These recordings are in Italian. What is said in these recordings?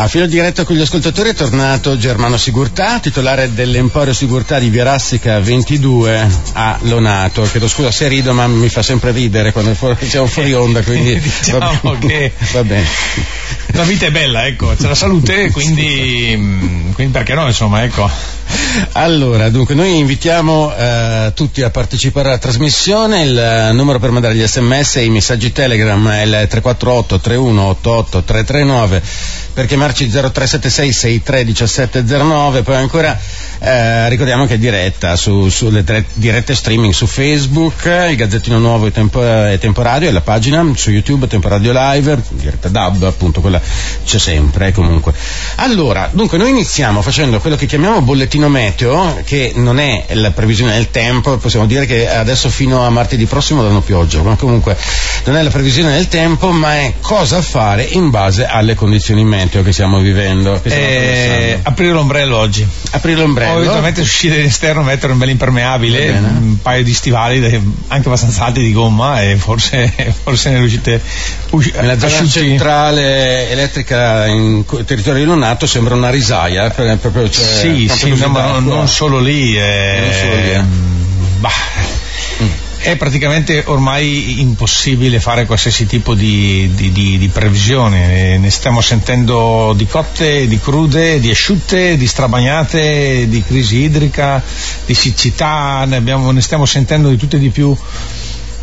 A filo diretto con gli ascoltatori è tornato Germano Sigurtà, titolare dell'Emporio Sigurtà di Vierassica 22 a Lonato. Chiedo scusa se rido, ma mi fa sempre ridere quando siamo fuori onda, quindi diciamo va bene. che va bene. la vita è bella, ecco, c'è la salute, quindi, mm, quindi perché no, insomma, ecco. Allora, dunque, noi invitiamo eh, tutti a partecipare alla trasmissione. Il eh, numero per mandare gli sms e i messaggi Telegram è il 348 3188 339 per chiamarci 0376 63 1709. Poi ancora eh, ricordiamo che è diretta su, sulle tre, dirette streaming su Facebook, il Gazzettino Nuovo e, tempo, e Temporadio, e la pagina su YouTube Temporadio Live, diretta DAB, appunto, quella c'è sempre, eh, comunque. Allora, dunque, noi iniziamo facendo quello che chiamiamo bollettino meteo, che non è la previsione del tempo, possiamo dire che adesso fino a martedì prossimo danno pioggia, ma comunque non è la previsione del tempo, ma è cosa fare in base alle condizioni meteo che stiamo vivendo. Che Eh, aprire l'ombrello oggi. Aprire l'ombrello. Poi eventualmente uscire all'esterno, mettere un bel impermeabile, un paio di stivali anche abbastanza alti di gomma e forse, forse ne riuscite usci- Nella zona asciutti. centrale elettrica in territorio di Lonato sembra una risaia, proprio, cioè, Sì, sì, così no, ma non, solo lì. eh, Non solo lì, eh. bah, È praticamente ormai impossibile fare qualsiasi tipo di, di- di- di previsione, Eh, ne stiamo sentendo di cotte, di crude, di asciutte, di strabagnate, di crisi idrica, di siccità, ne, abbiamo- ne stiamo sentendo di tutte e di più.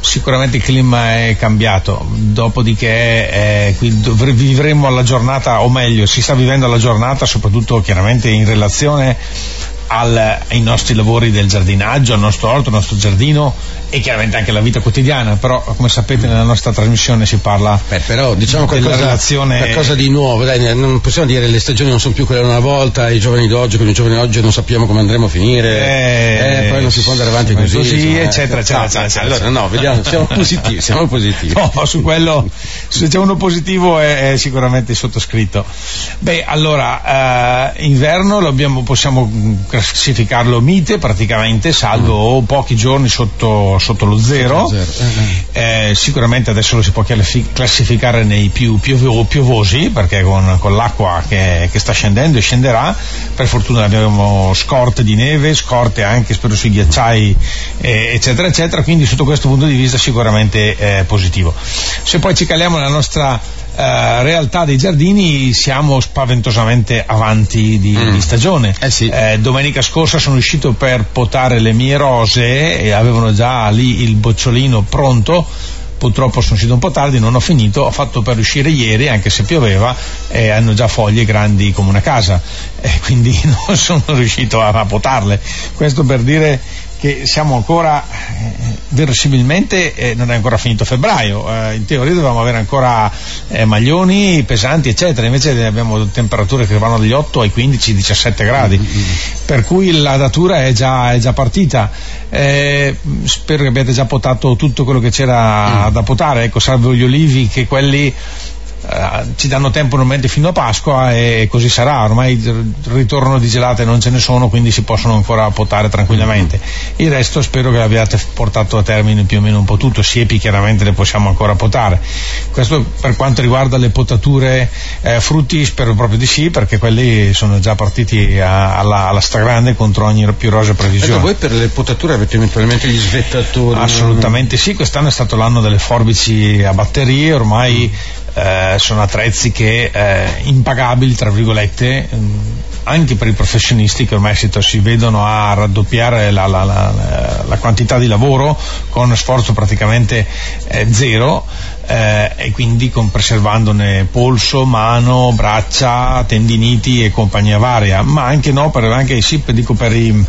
Sicuramente il clima è cambiato, dopodiché eh, dovre- vivremo alla giornata, o meglio, si sta vivendo alla giornata, soprattutto chiaramente in relazione al- ai nostri lavori del giardinaggio, al nostro orto, al nostro giardino e chiaramente anche alla vita quotidiana, però come sapete nella nostra trasmissione si parla Beh, però diciamo della qualcosa, relazione qualcosa di nuovo, dai, non possiamo dire le stagioni non sono più quelle di una volta, i giovani d'oggi con i giovani d'oggi non sappiamo come andremo a finire, Eh, eh, poi non si può andare avanti così. così, insomma, eccetera, eh. eccetera, No, eccetera, Allora eccetera. no, vediamo, siamo positivi, siamo positivi. No, su quello, se c'è uno positivo è, è sicuramente sottoscritto. Beh, allora, eh, inverno lo abbiamo- possiamo classificarlo mite praticamente, salvo pochi giorni sotto, sotto lo zero. Zero, eh, Eh, sicuramente adesso lo si può classificare nei più piovo- piovosi perché con, con l'acqua che, che sta scendendo e scenderà. Per fortuna abbiamo scorte di neve scorte anche spero sui ghiacciai eh, eccetera eccetera. Quindi sotto questo punto di vista sicuramente eh, positivo. Se poi ci caliamo nella nostra eh, realtà dei giardini siamo spaventosamente avanti di, Mm. di stagione Eh sì. eh, domenica scorsa sono uscito per potare le mie rose e avevano già lì il bocciolino pronto. Purtroppo sono uscito un po' tardi, non ho finito, ho fatto per uscire ieri, anche se pioveva, e hanno già foglie grandi come una casa, e quindi non sono riuscito a, a potarle. Questo per dire che siamo ancora, eh, verosimilmente, eh, non è ancora finito febbraio, eh, in teoria dovevamo avere ancora eh, maglioni pesanti, eccetera, invece abbiamo temperature che vanno dagli 8 ai 15-17 gradi, per cui la datura è già, è già partita. Eh, spero che abbiate già potato tutto quello che c'era da potare, ecco, salvo gli olivi che quelli ci danno tempo normalmente fino a Pasqua e così sarà, ormai il ritorno di gelate non ce ne sono, quindi si possono ancora potare tranquillamente. Il resto spero che l'abbiate portato a termine più o meno un po' tutto, siepi chiaramente le possiamo ancora potare. Questo per quanto riguarda le potature eh, frutti spero proprio di sì, perché quelli sono già partiti a- alla, alla stragrande contro ogni più rosa Ecco, previsione. voi per le potature avete eventualmente gli svettatori? Assolutamente sì, quest'anno è stato l'anno delle forbici a batterie, ormai eh, sono attrezzi che eh, impagabili, tra virgolette, ehm, anche per i professionisti che ormai si, si vedono a raddoppiare la, la- la- la quantità di lavoro con sforzo praticamente eh, zero eh, e quindi con preservandone polso, mano, braccia, tendiniti e compagnia varia, ma anche no, per, anche sì, dico per i,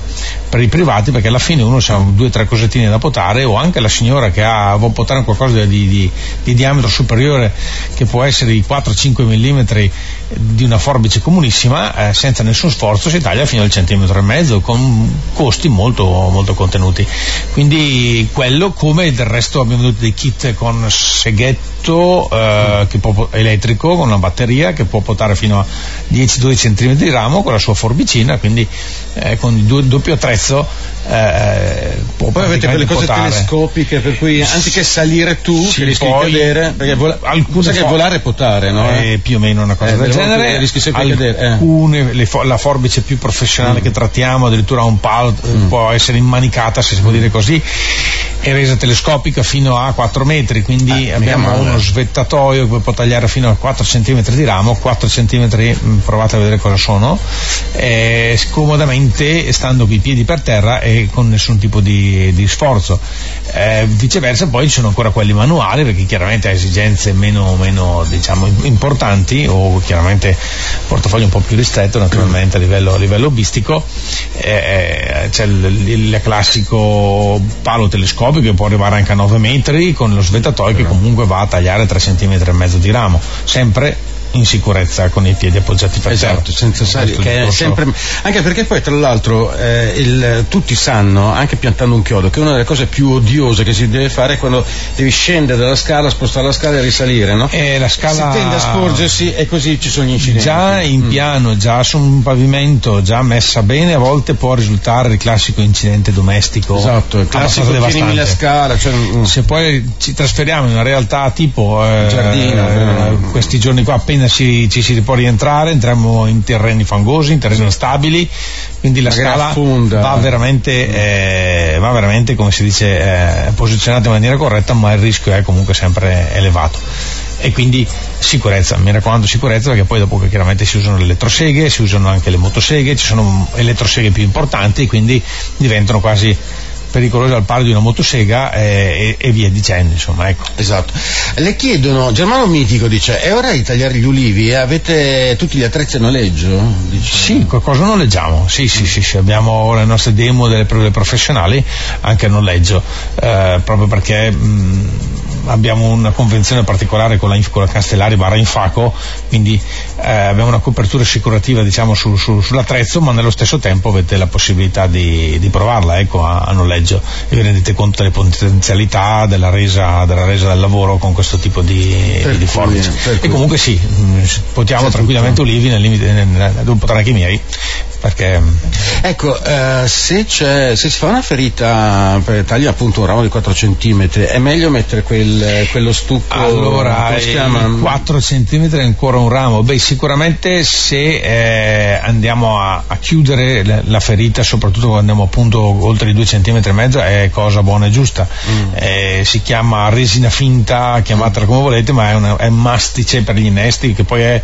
per i privati perché alla fine uno ha due o tre cosettine da potare o anche la signora che ha, vuole potare qualcosa di, di- di diametro superiore che può essere di 4-5 mm di una forbice comunissima eh, senza nessun sforzo si taglia fino al centimetro e mezzo con costi molto, molto contenuti. Quindi quello come del resto abbiamo avuto dei kit con seghetto giusto eh, può, elettrico con una batteria che può portare fino a 10-12 cm di ramo con la sua forbicina, quindi eh, con il doppio attrezzo eh, poi avete quelle cose potare. telescopiche per cui anziché salire tu sì, rischi di cadere perché vola, alcune che volare potare no? Eh, più o meno una cosa eh, del genere rischi sempre di cadere eh. alcune fo- la forbice più professionale mm. che trattiamo addirittura un palo mm. può essere immanicata se si può dire così è resa telescopica fino a 4 metri quindi abbiamo uno svettatoio che può tagliare fino a 4 cm di ramo 4 cm mm, provate a vedere cosa sono eh, scomodamente stando con i piedi per terra e con nessun tipo di, di sforzo. Eh, viceversa poi ci sono ancora quelli manuali perché chiaramente ha esigenze meno, meno diciamo, importanti o chiaramente portafoglio un po' più ristretto naturalmente a livello, a livello hobbistico eh, eh c'è il, il, classico palo telescopico che può arrivare anche a 9 metri con lo svettatoio che comunque va a tagliare 3 cm e mezzo di ramo. Sempre in sicurezza con i piedi appoggiati per esatto, terra. senza sali, sempre, anche perché poi tra l'altro eh, il, tutti sanno, anche piantando un chiodo, che una delle cose più odiose che si deve fare è quando devi scendere dalla scala, spostare la scala e risalire, no? E la scala... Si tende a sporgersi e così ci sono gli incidenti. Già in mm. piano, già su un pavimento, già messa bene, a volte può risultare il classico incidente domestico. Esatto, il classico devastante. la scala. Cioè, mm. Se poi ci trasferiamo in una realtà tipo eh, Giardino, eh, questi giorni qua appena appena ci, ci, si può rientrare entriamo in terreni fangosi, in terreni instabili, quindi la scala va veramente, eh, va veramente, come si dice, eh, posizionata in maniera corretta, ma il rischio è comunque sempre elevato. E quindi sicurezza, mi raccomando sicurezza perché poi dopo che chiaramente si usano le elettroseghe, si usano anche le motoseghe, ci sono elettroseghe più importanti quindi diventano quasi pericolosa al pari di una motosega eh, e, e, via dicendo, insomma, ecco. Esatto. Le chiedono, Germano Mitico dice, è ora di tagliare gli ulivi? Avete tutti gli attrezzi a noleggio? Dice. Sì, qualcosa noleggiamo, sì, sì, sì, sì, abbiamo le nostre demo delle prove professionali anche a noleggio, eh, proprio perché mh, abbiamo una convenzione particolare con la, con la Castellari barra Infaco, quindi eh, abbiamo una copertura assicurativa diciamo, su, su, sull'attrezzo, ma nello stesso tempo avete la possibilità di, di provarla ecco, a, a, noleggio e vi rendete conto delle potenzialità della resa, della resa del lavoro con questo tipo di, di forbice. E comunque sì, mh, potiamo tranquillamente tutto. olivi nel limite, nel, nel, anche i miei perché... Ecco, eh, se, se, si fa una ferita, per tagli appunto un ramo di 4 cm, è meglio mettere quel, quello stucco? Allora, 4 cm è ancora un ramo. Beh, sicuramente se eh, andiamo a, a chiudere la, la, ferita, soprattutto quando andiamo appunto oltre i 2 cm e mezzo, è cosa buona e giusta. Mm. Eh, si chiama resina finta, chiamatela come volete, ma è, una, è mastice per gli innesti, che poi è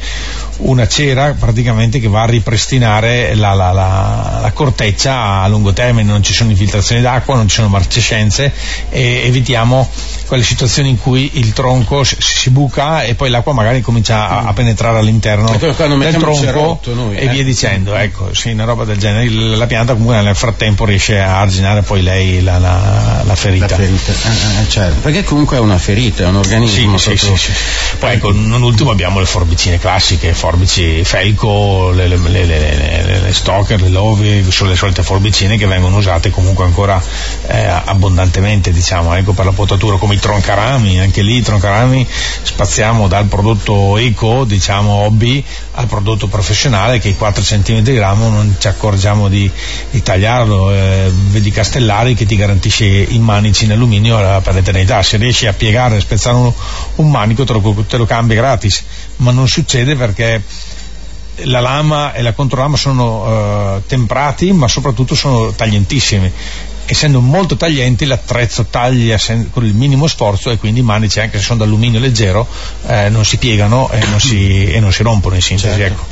una cera praticamente che va a ripristinare la, la, la, la, corteccia a lungo termine, non ci sono infiltrazioni d'acqua, non ci sono marcescenze e evitiamo quelle situazioni in cui il tronco si, si buca e poi l'acqua magari comincia a, a penetrare all'interno del tronco noi, e eh? via dicendo, ecco, sì, una roba del genere. La pianta comunque nel frattempo riesce a arginare poi lei la, la ferita. Ferita. Eh, eh, certo. Perché comunque è una ferita, è un organismo. Sì, sì, sì, Poi ecco, non ultimo abbiamo le forbicine classiche, forbici Felco, le, le, le, le Stoker, le Lovi, sono le solite forbicine che vengono usate comunque ancora eh, abbondantemente, diciamo, ecco, per la potatura, come i troncarami, anche lì i troncarami spaziamo dal prodotto eco, diciamo hobby, al prodotto professionale che i 4 cm di ramo non ci accorgiamo di, di tagliarlo, eh, vedi Castellari che ti garantisce i manici in alluminio per l'eternità, se riesci a piegare e spezzare un, un manico te lo, te lo cambi gratis, ma non succede perché la lama e la controlama sono uh, temprati ma soprattutto sono taglientissimi essendo molto taglienti l'attrezzo taglia con il minimo sforzo e quindi i manici anche se sono d'alluminio leggero eh, non si piegano e non si, e non si rompono in sintesi certo. ecco.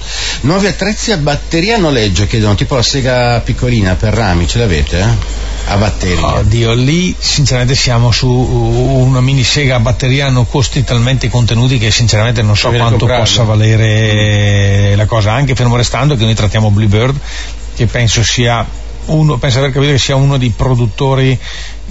nuovi attrezzi a batteria a noleggio chiedono tipo la sega piccolina per rami ce l'avete? Eh? a batteria oddio lì sinceramente siamo su una mini sega a batteria hanno costi talmente contenuti che sinceramente non so quanto possa valere la cosa anche fermo restando che noi trattiamo Bluebird che penso sia uno, penso aver capito che sia uno dei produttori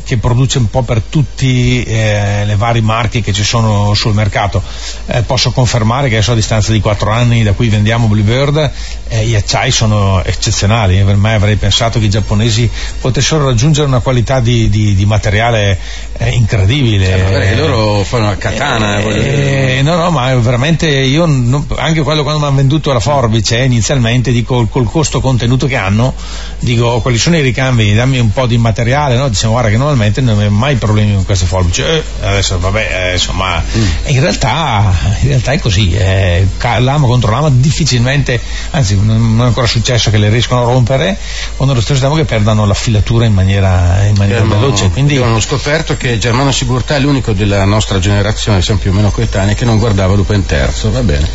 che produce un po' per tutte eh, le varie marche che ci sono sul mercato. Eh, posso confermare che adesso a distanza di 4 anni da cui vendiamo Bluebird eh, gli acciai sono eccezionali. Me avrei pensato che i giapponesi potessero raggiungere una qualità di, di, di materiale eh, incredibile. Eh, loro fanno la katana. Eh, no, no, ma veramente io, non, anche quello quando mi hanno venduto la forbice inizialmente, dico col costo contenuto che hanno, dico quali sono i ricambi, dammi un po' di materiale, no? diciamo guarda che normalmente normalmente non avevo mai problemi con queste forbici. Eh, adesso vabbè, eh, insomma, mm. in, realtà, in, realtà, è così, eh, lama contro lama difficilmente, anzi non è ancora successo che le riescono a rompere, o nello stesso tempo che perdano la filatura in maniera, in maniera abbiamo, veloce. Quindi... Abbiamo scoperto che Germano Sigurtà è l'unico della nostra generazione, siamo più o meno coetanei, che non guardava Lupin Terzo, va bene.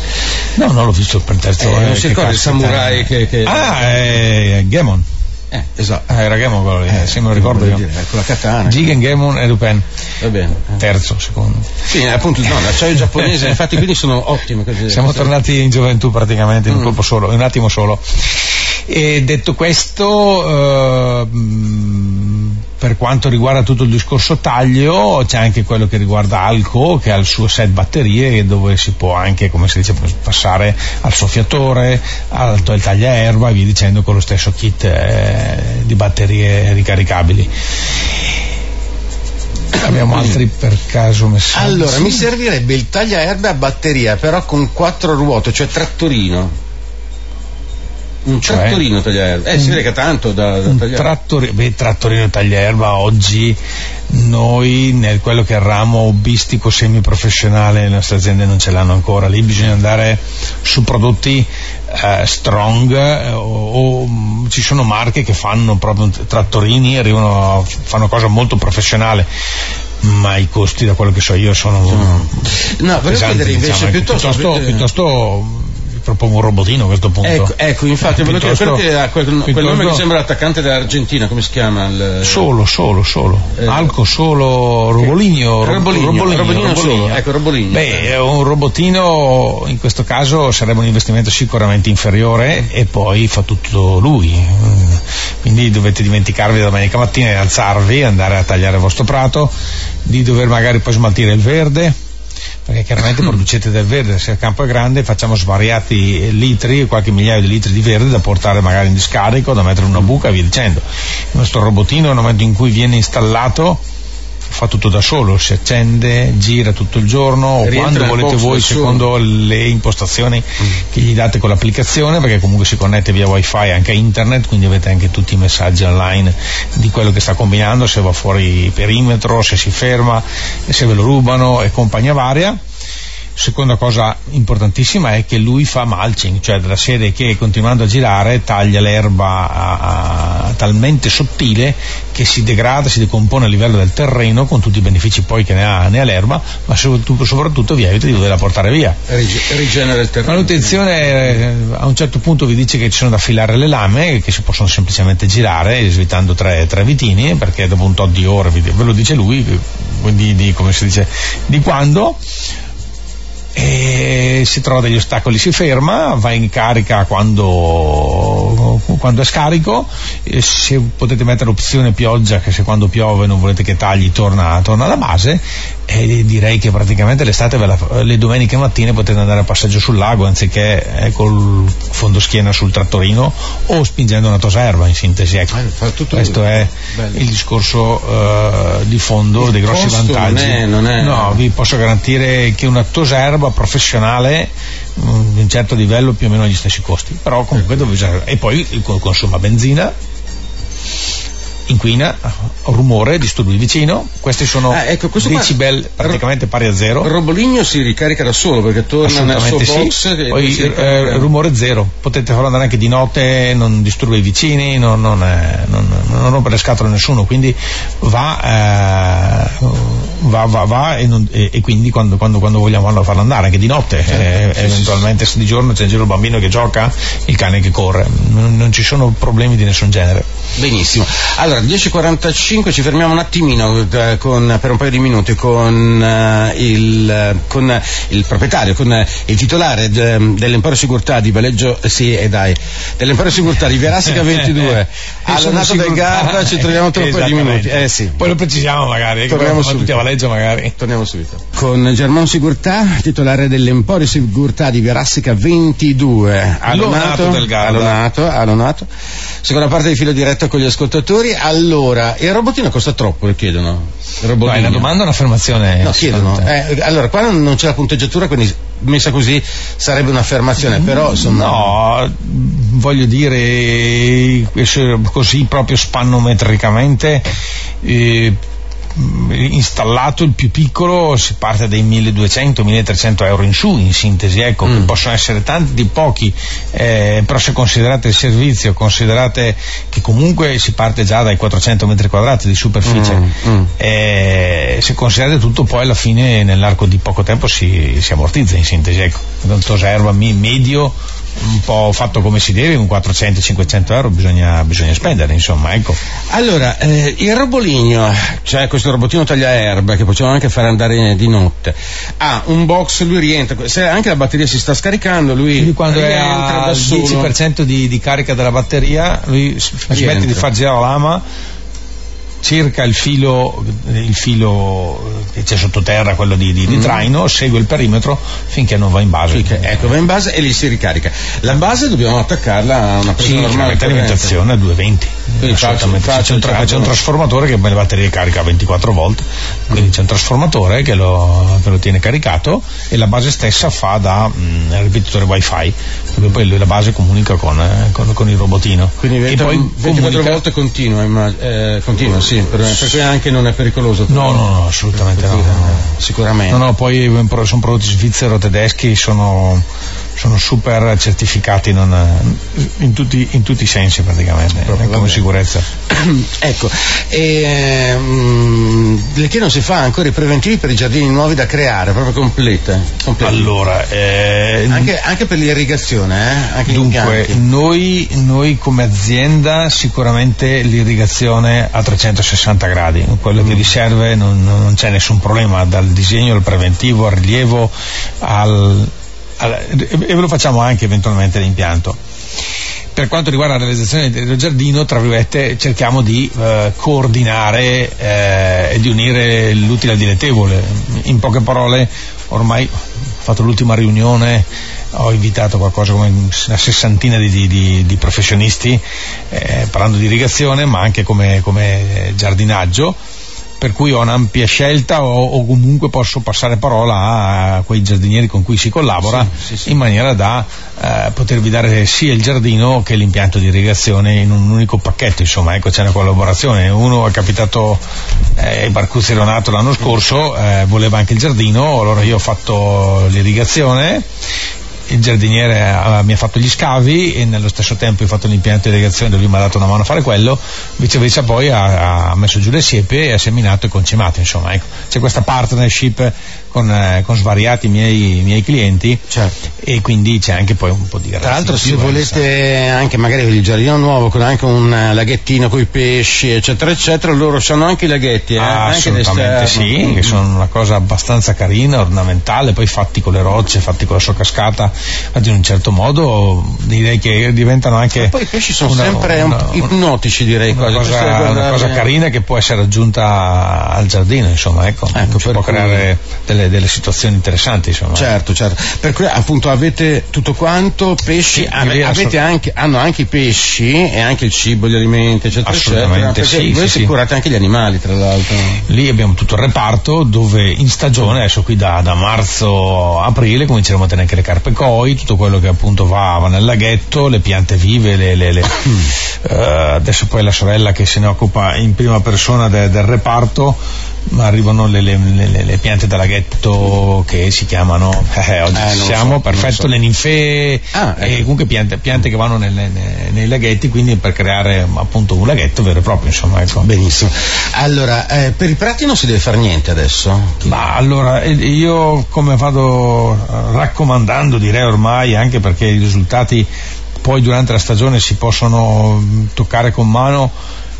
No, non l'ho visto Lupin Terzo. Eh, non si ricorda il samurai che, che... Ah, è Gemon. Eh, esatto. Ah, era Gamon quello lì, eh, se me lo ricordo io. Con la katana. Jigen, Gamon e Lupin. Va bene. Terzo, secondo. Sì, appunto, no, l'acciaio giapponese, infatti quindi sono ottime. Siamo tornati in gioventù praticamente in un mm. colpo solo, in un attimo solo. E detto questo, eh, per quanto riguarda tutto il discorso taglio, c'è anche quello che riguarda Alco, che ha il suo set batterie, dove si può anche, come si dice, passare al soffiatore, al, al tagliaerba e via dicendo con lo stesso kit eh, di batterie ricaricabili. Abbiamo altri per caso messaggi? Allora, mi servirebbe il tagliaerba a batteria, però con quattro ruote, cioè trattorino. Un cioè, trattorino tagliaerba. Eh, si vede che tanto da, da tagliare. Trattori, beh, trattorino tagliaerba oggi noi nel quello che è il ramo hobbistico semiprofessionale le nostre aziende non ce l'hanno ancora. Lì bisogna andare su prodotti eh, strong eh, o, o, ci sono marche che fanno proprio trattorini, arrivano, fanno cosa molto professionale ma i costi da quello che so io sono no, chiedere invece diciamo, piuttosto, piuttosto, piuttosto propongo un robotino a questo punto. Ecco, ecco infatti, eh, piuttosto, quello che ha quel, quel nome che sembra l'attaccante dell'Argentina, come si chiama? Il, solo, solo, solo. Eh, Alco solo, Roboligno. Roboligno, Roboligno, Roboligno, Roboligno solo, ecco, Roboligno. Beh, un robotino in questo caso sarebbe un investimento sicuramente inferiore e poi fa tutto lui. Quindi dovete dimenticarvi domenica mattina di alzarvi, andare a tagliare il vostro prato, di dover magari poi smaltire il verde perché chiaramente producete del verde, se il campo è grande facciamo svariati litri, qualche migliaio di litri di verde da portare magari in discarico, da mettere in una buca e via dicendo. Il nostro robotino nel momento in cui viene installato fa tutto da solo, si accende, gira tutto il giorno o quando volete voi secondo le impostazioni mm. che gli date con l'applicazione perché comunque si connette via wifi anche a internet quindi avete anche tutti i messaggi online di quello che sta combinando, se va fuori perimetro, se si ferma, se ve lo rubano e compagnia varia Seconda cosa importantissima è che lui fa mulching, cioè della serie che continuando a girare taglia l'erba a, a, talmente sottile che si degrada, si decompone a livello del terreno con tutti i benefici poi che ne ha, ne ha l'erba, ma soprattutto, soprattutto vi evita di doverla portare via. Rigenera il terreno. Manutenzione eh, a un certo punto vi dice che ci sono da affilare le lame che si possono semplicemente girare svitando tre, tre vitini perché dopo un tot di ore ve lo dice lui, quindi di, come si dice, di quando e si trova degli ostacoli, si ferma, va in carica quando, quando è scarico, se potete mettere l'opzione pioggia che se quando piove non volete che tagli torna, torna alla base e direi che praticamente l'estate la, le domeniche mattine potete andare a passaggio sul lago anziché eh, col fondoschiena sul trattorino o spingendo una toserva in sintesi ecco. eh, questo è bello. il discorso uh, di fondo il dei grossi vantaggi non è, non è... no vi posso garantire che una toserva professionale mm, di un certo livello più o meno ha gli stessi costi però comunque dove e poi consuma benzina inquina, rumore, disturbi il vicino. Questi sono ah, ecco, decibel praticamente pari a zero. Il robolino si ricarica da solo perché torna nel suo sì. box. Poi eh, rumore zero, potete farlo andare anche di notte, non disturba i vicini, non, non, è, non, non rompe le scatole a nessuno, quindi va, eh, va, va, va e, e, e, quindi quando, quando, quando, vogliamo farlo andare, anche di notte, certo, eh, eventualmente se di giorno c'è in giro il bambino che gioca, il cane che corre, non, non ci sono problemi di nessun genere. Benissimo. Allora, Allora, 10.45 ci fermiamo un attimino eh, con, per un paio di minuti con, uh, il, con il, proprietario, con uh, il titolare de, dell'Emporio Sigurtà di Valeggio, sì, e dai, dell'Emporio Sigurtà di Verassica 22, all'Onato del Garda, ci troviamo tra un paio di minuti. Eh, sì. Poi lo precisiamo magari, torniamo subito. a Valeggio magari. Torniamo subito. Con Germano Sigurtà, titolare dell'Emporio Sigurtà di Verassica 22, all'Onato del Garda. Allonato, allonato. Seconda parte di filo diretto con gli ascoltatori. Allora, il robottino costa troppo, le chiedono. Il Vai, una domanda o un'affermazione? No, chiedono. Eh, allora, qua non, non, c'è la punteggiatura, quindi messa così sarebbe un'affermazione, però insomma. No, voglio dire così proprio spannometricamente. Eh, installato il più piccolo si parte dai 1200-1300 euro in su in sintesi ecco mm. che possono essere tanti di pochi eh, però se considerate il servizio considerate che comunque si parte già dai 400 metri quadrati di superficie mm. Mm. Eh, se considerate tutto poi alla fine nell'arco di poco tempo si, si ammortizza in sintesi ecco un toserva medio un po' fatto come si deve, un 400-500 euro bisogna, bisogna, spendere, insomma, ecco. Allora, eh, il roboligno, cioè questo robotino tagliaerba che possiamo anche fare andare di notte, ha un box, lui rientra, se anche la batteria si sta scaricando, lui Quindi quando è al 10% di, di, carica della batteria, lui smette di far girare la lama cerca il filo, il filo che c'è sottoterra, quello di, di, di mm. traino, segue il perimetro finché non va in base. Finché, ecco, va in base e lì si ricarica. La base dobbiamo attaccarla a una presa sì, normale. alimentazione a 220. Quindi assolutamente. Faccio, c'è, un, tra, c'è un trasformatore che le batterie carica a 24 volt, quindi c'è un trasformatore che lo, che lo, tiene caricato e la base stessa fa da mh, mm, ripetitore wifi, perché poi la base comunica con, eh, con, con il robotino. Quindi 20, poi 24 comunica... volte continua, eh, continua sì, per, per cui anche non è pericoloso. No, no, no, assolutamente no, no. Sicuramente. No, no, poi eh, sono prodotti svizzero-tedeschi, sono sono super certificati non, in, tutti, in, tutti, i sensi praticamente Proprio, come sicurezza ecco e, um, le chiedono se fa ancora i preventivi per i giardini nuovi da creare proprio complete, complete. allora eh, anche, anche, per l'irrigazione eh? dunque noi, noi, come azienda sicuramente l'irrigazione a 360 gradi quello mm. che vi serve non, non c'è nessun problema dal disegno al preventivo al rilievo al e ve lo facciamo anche eventualmente l'impianto. Per quanto riguarda la realizzazione del giardino, tra virgolette, cerchiamo di eh, coordinare eh, e di unire l'utile al dilettevole. In poche parole, ormai ho fatto l'ultima riunione, ho invitato qualcosa come una sessantina di, di, di professionisti, eh, parlando di irrigazione, ma anche come, come giardinaggio per cui ho un'ampia scelta o, o, comunque posso passare parola a quei giardinieri con cui si collabora sì, sì, sì. in maniera da eh, potervi dare sia il giardino che l'impianto di irrigazione in un unico pacchetto, insomma, ecco c'è una collaborazione. Uno è capitato eh, Barcuzzi Leonato l'anno scorso, eh, voleva anche il giardino, allora io ho fatto l'irrigazione il giardiniere ha, mi ha fatto gli scavi e nello stesso tempo ho fatto l'impianto di irrigazione lui mi ha dato una mano a fare quello viceversa poi ha, ha messo giù le siepe e ha seminato e concimato insomma ecco. c'è questa partnership con, eh, con svariati miei, miei clienti certo. e quindi c'è anche poi un po' di Tra l'altro se volete anche magari il giardino nuovo con anche un laghettino con i pesci eccetera eccetera loro hanno anche i laghetti eh? ah, anche assolutamente sì, che sono una cosa abbastanza carina, ornamentale, poi fatti con le rocce, fatti con la sua cascata, in un certo modo direi che diventano anche... Ma poi i pesci sono una, sempre una, ipnotici direi. Una cosa, una cosa carina che può essere aggiunta al giardino, insomma, ecco, ecco può cui... creare delle delle, situazioni interessanti. Insomma. Certo, certo. Per cui appunto avete tutto quanto, pesci, sì, avete anche, hanno anche i pesci e anche il cibo, gli alimenti, eccetera, Assolutamente eccetera. Sì, voi sì, curate anche gli animali, tra l'altro. Lì abbiamo tutto il reparto dove in stagione, adesso qui da, da marzo aprile, cominceremo a tenere anche le carpe koi, tutto quello che appunto va, va nel laghetto, le piante vive, le, le, le uh, adesso poi la sorella che se ne occupa in prima persona de, del reparto arrivano le, le, le, le, piante da laghetto che si chiamano eh, oggi eh, siamo so, perfetto so. le ninfee ah, ecco. e comunque piante, piante che vanno nelle, nei, nei, laghetti quindi per creare appunto un laghetto vero e proprio insomma ecco. benissimo allora eh, per i prati non si deve fare niente adesso ma allora eh, io come vado raccomandando direi ormai anche perché i risultati poi durante la stagione si possono toccare con mano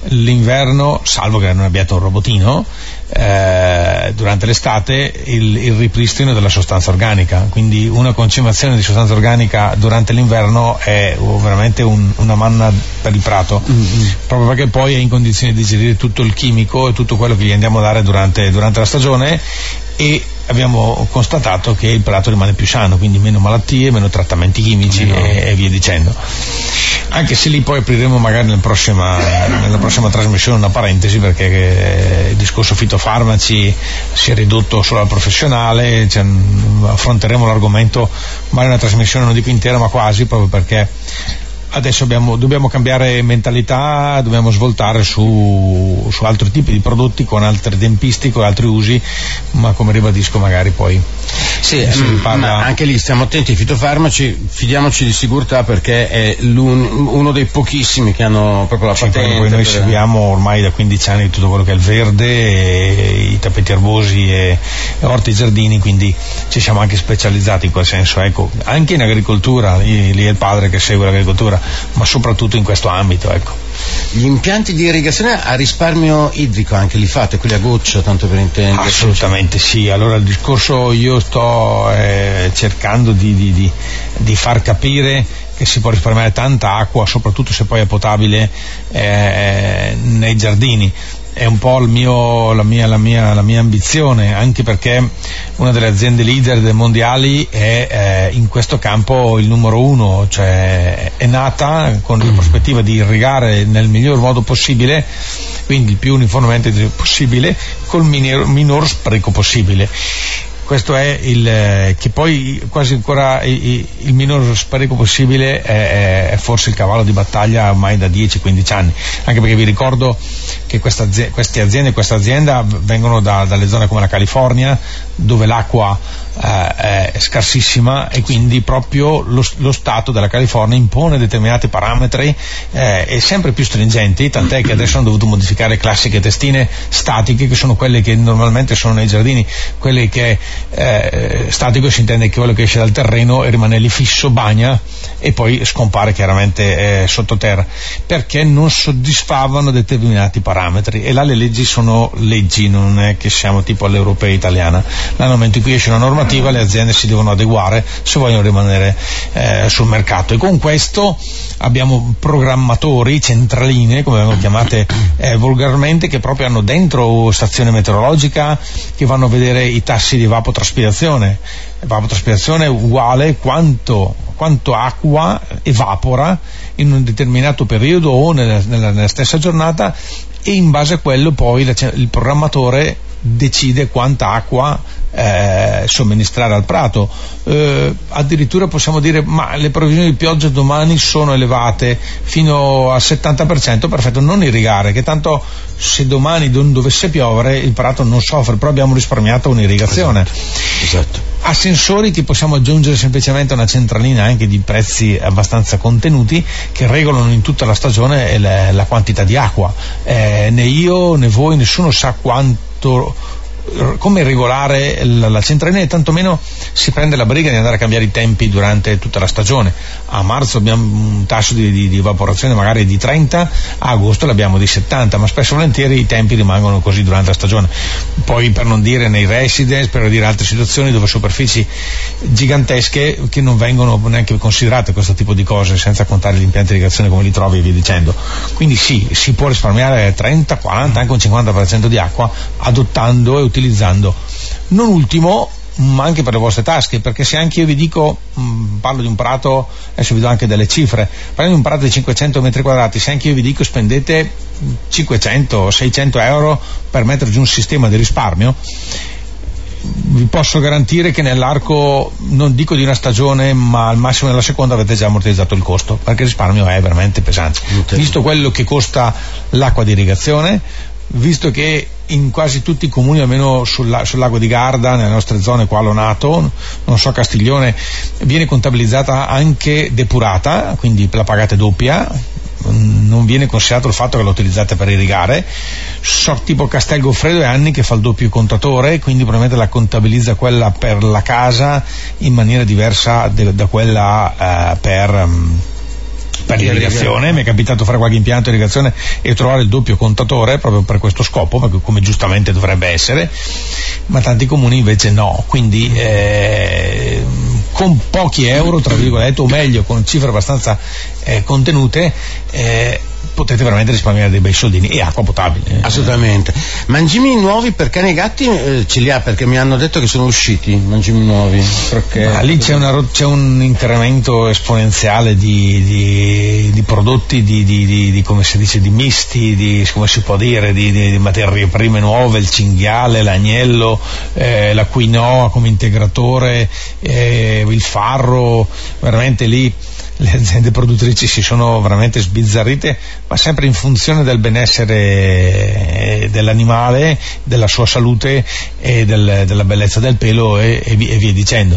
l'inverno, salvo che non abbiate un robotino, eh, durante l'estate il, il, ripristino della sostanza organica, quindi una concentrazione di sostanza organica durante l'inverno è veramente un, una manna per il prato, mm-hmm. proprio perché poi è in condizioni di digerire tutto il chimico e tutto quello che gli andiamo a dare durante, durante la stagione e abbiamo constatato che il prato rimane più sano, quindi meno malattie, meno trattamenti chimici no. e, e, via dicendo. Anche se lì poi apriremo magari nella prossima, nella prossima trasmissione una parentesi perché eh, il discorso fitofarmaci si è ridotto solo al professionale, cioè, affronteremo l'argomento magari una trasmissione non dico intera ma quasi proprio perché adesso abbiamo, dobbiamo cambiare mentalità, dobbiamo svoltare su, su, altri tipi di prodotti con altre tempistiche, altri usi, ma come ribadisco magari poi. Sì, mm, parla... anche lì stiamo attenti ai fitofarmaci, fidiamoci di sicurezza perché è uno dei pochissimi che hanno proprio la patente. Poi noi per... seguiamo ormai da 15 anni tutto quello che è il verde, i tappeti erbosi e, e orti giardini, quindi ci siamo anche specializzati in quel senso. Ecco, anche in agricoltura, lì, lì è il padre che segue l'agricoltura ma soprattutto in questo ambito. Ecco. Gli impianti di irrigazione a risparmio idrico anche li fate, quelli a goccia, tanto per intendere? Assolutamente sì, allora il discorso io sto eh, cercando di, di, di, di far capire che si può risparmiare tanta acqua, soprattutto se poi è potabile eh, nei giardini. È un po' mio, la, mia, la, mia, la, mia, ambizione, anche perché una delle aziende leader dei mondiali è eh, in questo campo il numero uno, cioè è nata con la prospettiva di irrigare nel miglior modo possibile, quindi il più uniformemente possibile, col minor, minor spreco possibile questo è il eh, che poi quasi ancora il, il minor spreco possibile è, è, forse il cavallo di battaglia ormai da 10-15 anni. Anche perché vi ricordo che questa, queste aziende questa azienda vengono da, dalle zone come la California dove l'acqua eh, è scarsissima e quindi proprio lo, lo, Stato della California impone determinati parametri eh, e sempre più stringenti, tant'è che adesso hanno dovuto modificare classiche testine statiche che sono quelle che normalmente sono nei giardini, quelle che eh, statico si intende che quello che esce dal terreno e rimane lì fisso, bagna e poi scompare chiaramente eh, sottoterra, perché non soddisfavano determinati parametri. E là le leggi sono leggi, non è che siamo tipo all'europea italiana, nel momento in cui esce una norma normativa le aziende si devono adeguare se vogliono rimanere eh, sul mercato. E con questo abbiamo programmatori, centraline come vengono chiamate eh, volgarmente che proprio hanno dentro stazione meteorologica che vanno a vedere i tassi di evapotraspirazione evapotraspirazione uguale quanto, quanto acqua evapora in un determinato periodo o nella, nella, nella stessa giornata e in base a quello poi il programmatore decide quanta acqua eh, somministrare al prato. Eh, addirittura possiamo dire ma le previsioni di pioggia domani sono elevate fino al 70%, perfetto, non irrigare, che tanto se domani non dovesse piovere il prato non soffre, però abbiamo risparmiato un'irrigazione. Esatto. esatto. A sensori ti possiamo aggiungere semplicemente una centralina anche di prezzi abbastanza contenuti che regolano in tutta la stagione la, la quantità di acqua. Eh, né io né voi, nessuno sa quanto come regolare la, la centralina e tantomeno si prende la briga di andare a cambiare i tempi durante tutta la stagione. A marzo abbiamo un tasso di, di, di evaporazione magari di 30, a agosto l'abbiamo di 70, ma spesso e volentieri i tempi rimangono così durante la stagione. Poi per non dire nei residence, per dire altre situazioni dove superfici gigantesche che non vengono neanche considerate questo tipo di cose, senza contare gli impianti di irrigazione come li trovi e via dicendo. Quindi sì, si può risparmiare 30, 40, anche un 50% di acqua adottando e utilizzando utilizzando. Non ultimo, ma anche per le vostre tasche, perché se anche io vi dico, mh, mm, parlo di un prato, adesso vi do anche delle cifre, parliamo di un prato di 500 metri quadrati, se anche io vi dico spendete 500 600 euro per mettere giù un sistema di risparmio, vi posso garantire che nell'arco, non dico di una stagione, ma al massimo della seconda avete già ammortizzato il costo, perché il risparmio è veramente pesante. Visto quello che costa l'acqua di irrigazione, visto che in quasi tutti i comuni, almeno sul, sul, lago di Garda, nelle nostre zone qua Lonato, non so Castiglione, viene contabilizzata anche depurata, quindi la pagate doppia, non viene considerato il fatto che la utilizzate per irrigare. So tipo Castel Goffredo è anni che fa il doppio contatore, quindi probabilmente la contabilizza quella per la casa in maniera diversa de, da quella eh, per, um, per l'irrigazione, mi è capitato fare qualche impianto di irrigazione e trovare il doppio contatore proprio per questo scopo, come giustamente dovrebbe essere, ma tanti comuni invece no, quindi eh, con pochi euro, tra virgolette, o meglio con cifre abbastanza eh, contenute, eh, potete veramente risparmiare dei bei soldini e acqua potabile. Assolutamente. Mangimi nuovi per cani e gatti eh, ce li ha perché mi hanno detto che sono usciti mangimi nuovi. Perché... Ma lì c'è, una, c'è, un incremento esponenziale di, di, di prodotti, di, di, come si dice, di misti, di, come si può dire, di, materie prime nuove, il cinghiale, l'agnello, eh, la quinoa come integratore, eh, il farro, veramente lì le aziende produttrici si sono veramente sbizzarrite, ma sempre in funzione del benessere eh, dell'animale, della sua salute e del, della bellezza del pelo e, e, via dicendo.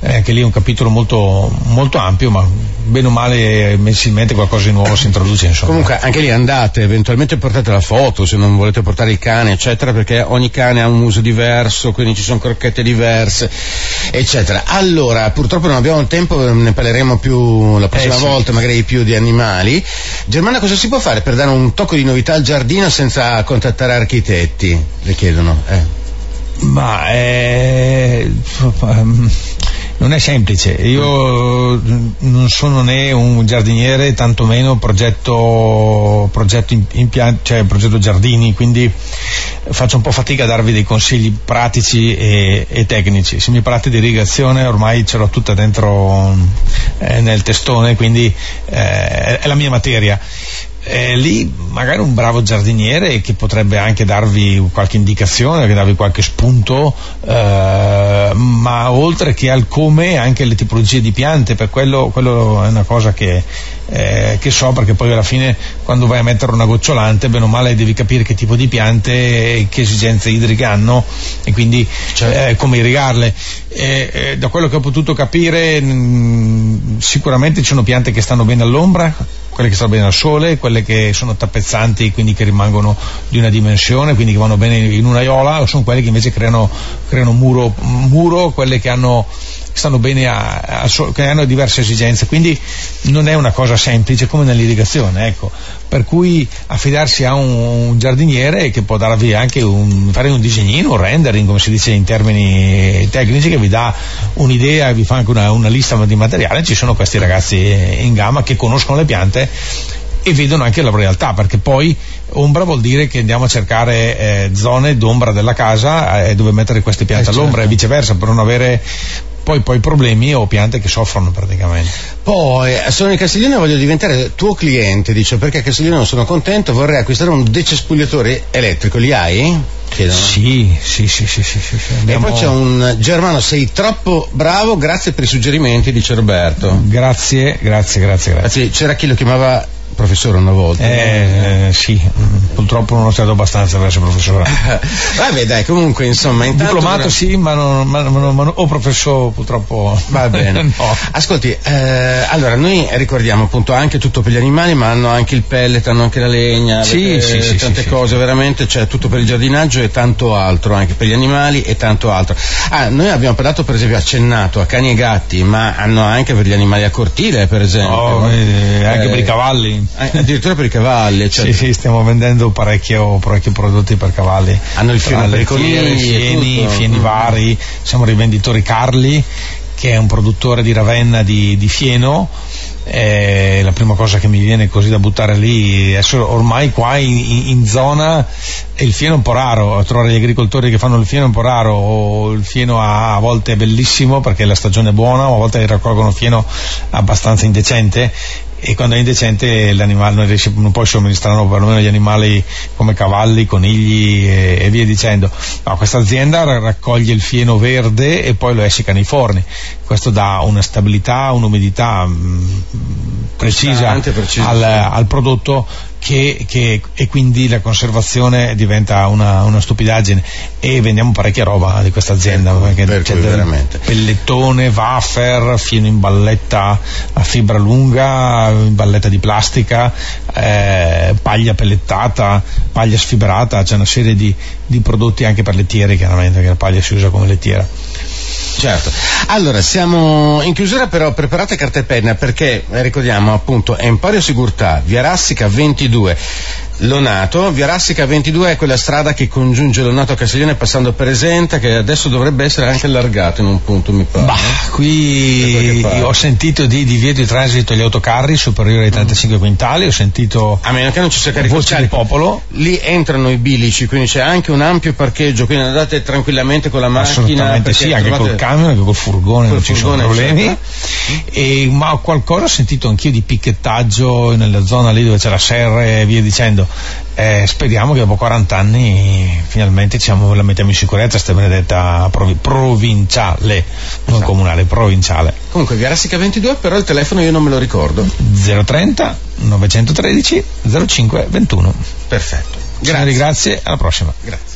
Eh, anche lì è un capitolo molto, molto ampio, ma bene o male mensilmente qualcosa di nuovo si introduce. Insomma. Comunque anche lì andate, eventualmente portate la foto se non volete portare il cane, eccetera, perché ogni cane ha un uso diverso, quindi ci sono crocchette diverse, eccetera. Allora, purtroppo non abbiamo tempo, ne parleremo più la prossima eh, sì. volta, magari più di animali. Germana, cosa si può fare per dare un tocco di novità al giardino senza contattare architetti? Le chiedono. Eh. Ma eh, non è semplice. Io non sono né un giardiniere, tantomeno progetto, progetto, impianti, cioè progetto giardini, quindi faccio un po' fatica a darvi dei consigli pratici e, e tecnici. Se mi parlate di irrigazione ormai ce l'ho tutta dentro eh, nel testone, quindi eh, è la mia materia eh, lì magari un bravo giardiniere che potrebbe anche darvi qualche indicazione, darvi qualche spunto, eh, ma oltre che al come anche le tipologie di piante, per quello, quello è una cosa che, eh, che, so perché poi alla fine quando vai a mettere una gocciolante, bene o male devi capire che tipo di piante e che esigenze idriche hanno e quindi. Eh, come irrigarle. da quello che ho potuto capire mh, sicuramente ci sono piante che stanno bene all'ombra, quelle che stanno bene al sole, quelle che sono tappezzanti, quindi che rimangono di una dimensione, quindi che vanno bene in una iola, o sono quelle che invece creano, creano muro, muro, quelle che hanno stanno bene a, a, che hanno diverse esigenze, quindi non è una cosa semplice come nell'irrigazione, ecco. Per cui affidarsi a un, un giardiniere che può darvi anche un, fare un disegnino, un rendering, come si dice in termini tecnici, che vi dà un'idea, vi fa anche una, una lista di materiale, ci sono questi ragazzi in gamma che conoscono le piante e vedono anche la realtà, perché poi ombra vuol dire che andiamo a cercare eh, zone d'ombra della casa eh, dove mettere queste piante eh, all'ombra certo. e viceversa, per non avere poi, poi problemi o piante che soffrono praticamente. Poi sono in Castiglione e voglio diventare tuo cliente, dice perché a Castiglione non sono contento, vorrei acquistare un decespugliatore elettrico, li hai? Chiedono. Sì, sì, sì, sì, sì, sì, Abbiamo... E poi c'è un Germano, sei troppo bravo, grazie per i suggerimenti, dice Roberto. Grazie, grazie, grazie, grazie. C'era chi lo chiamava professore una volta. Eh, eh, sì, purtroppo non ho stato abbastanza per essere professore. Vabbè dai, comunque insomma... Diplomato però... sì, ma, non, ma, ma, ma o professore purtroppo... Va bene. no. Ascolti, eh, allora noi ricordiamo appunto anche tutto per gli animali, ma hanno anche il pellet, hanno anche la legna, sì, sì, sì, tante sì, cose, veramente c'è tutto per il giardinaggio e tanto altro, anche per gli animali e tanto altro. Ah, noi abbiamo parlato per esempio accennato a cani e gatti, ma hanno anche per gli animali a cortile, per esempio. Oh, eh, anche per i cavalli. Eh, addirittura per i cavalli. Cioè... Sì, sì, stiamo vendendo parecchio, parecchi prodotti per cavalli. Hanno il fieno per i conigli, fieni, fieni vari. Siamo rivenditori Carli, che è un produttore di Ravenna di, di fieno. Eh, la prima cosa che mi viene così da buttare lì adesso ormai qua in, in zona il fieno è un po' raro trovare gli agricoltori che fanno il fieno è un po' raro o il fieno a, a volte è bellissimo perché la stagione è buona o a volte raccolgono fieno abbastanza indecente e quando è indecente l'animale non, riesce, non puoi somministrare perlomeno gli animali come cavalli, conigli e, e via dicendo. No, questa azienda raccoglie il fieno verde e poi lo essica nei forni. Questo dà una stabilità, un'umidità mh, mm, precisa al, al, prodotto che, che, e quindi la conservazione diventa una, una, stupidaggine e vendiamo parecchia roba di questa azienda ecco, perché per c'è veramente. pellettone, wafer, fieno in balletta a fibra lunga, in balletta di plastica, eh, paglia pellettata, paglia sfibrata, c'è una serie di, di prodotti anche per lettiere chiaramente, che la paglia si usa come lettiera Certo. Allora, siamo in chiusura però preparate carta e penna perché eh, ricordiamo appunto Emporio Sigurtà, Via Rassica 22. Lonato, via Rassica 22 è quella strada che congiunge Lonato a Castiglione passando per Esenta che adesso dovrebbe essere anche allargato in un punto mi pare. Bah, qui ho sentito di divieto di transito agli autocarri superiori ai 35 mm. quintali, ho sentito a meno che non ci sia carico voce di popolo. Lì entrano i bilici, quindi c'è anche un ampio parcheggio, quindi andate tranquillamente con la macchina. Assolutamente sì, anche col camion, anche col furgone, col non furgone, ci sono problemi. E, ma qualcosa ho sentito anch'io di picchettaggio nella zona lì dove c'è la serra e via dicendo eh, speriamo che dopo 40 anni finalmente diciamo, la mettiamo in sicurezza questa benedetta prov- provinciale, non esatto. comunale, provinciale. Comunque via Rassica 22 però il telefono io non me lo ricordo. 030 913 05 21. Perfetto. Grazie. grazie, alla prossima. Grazie.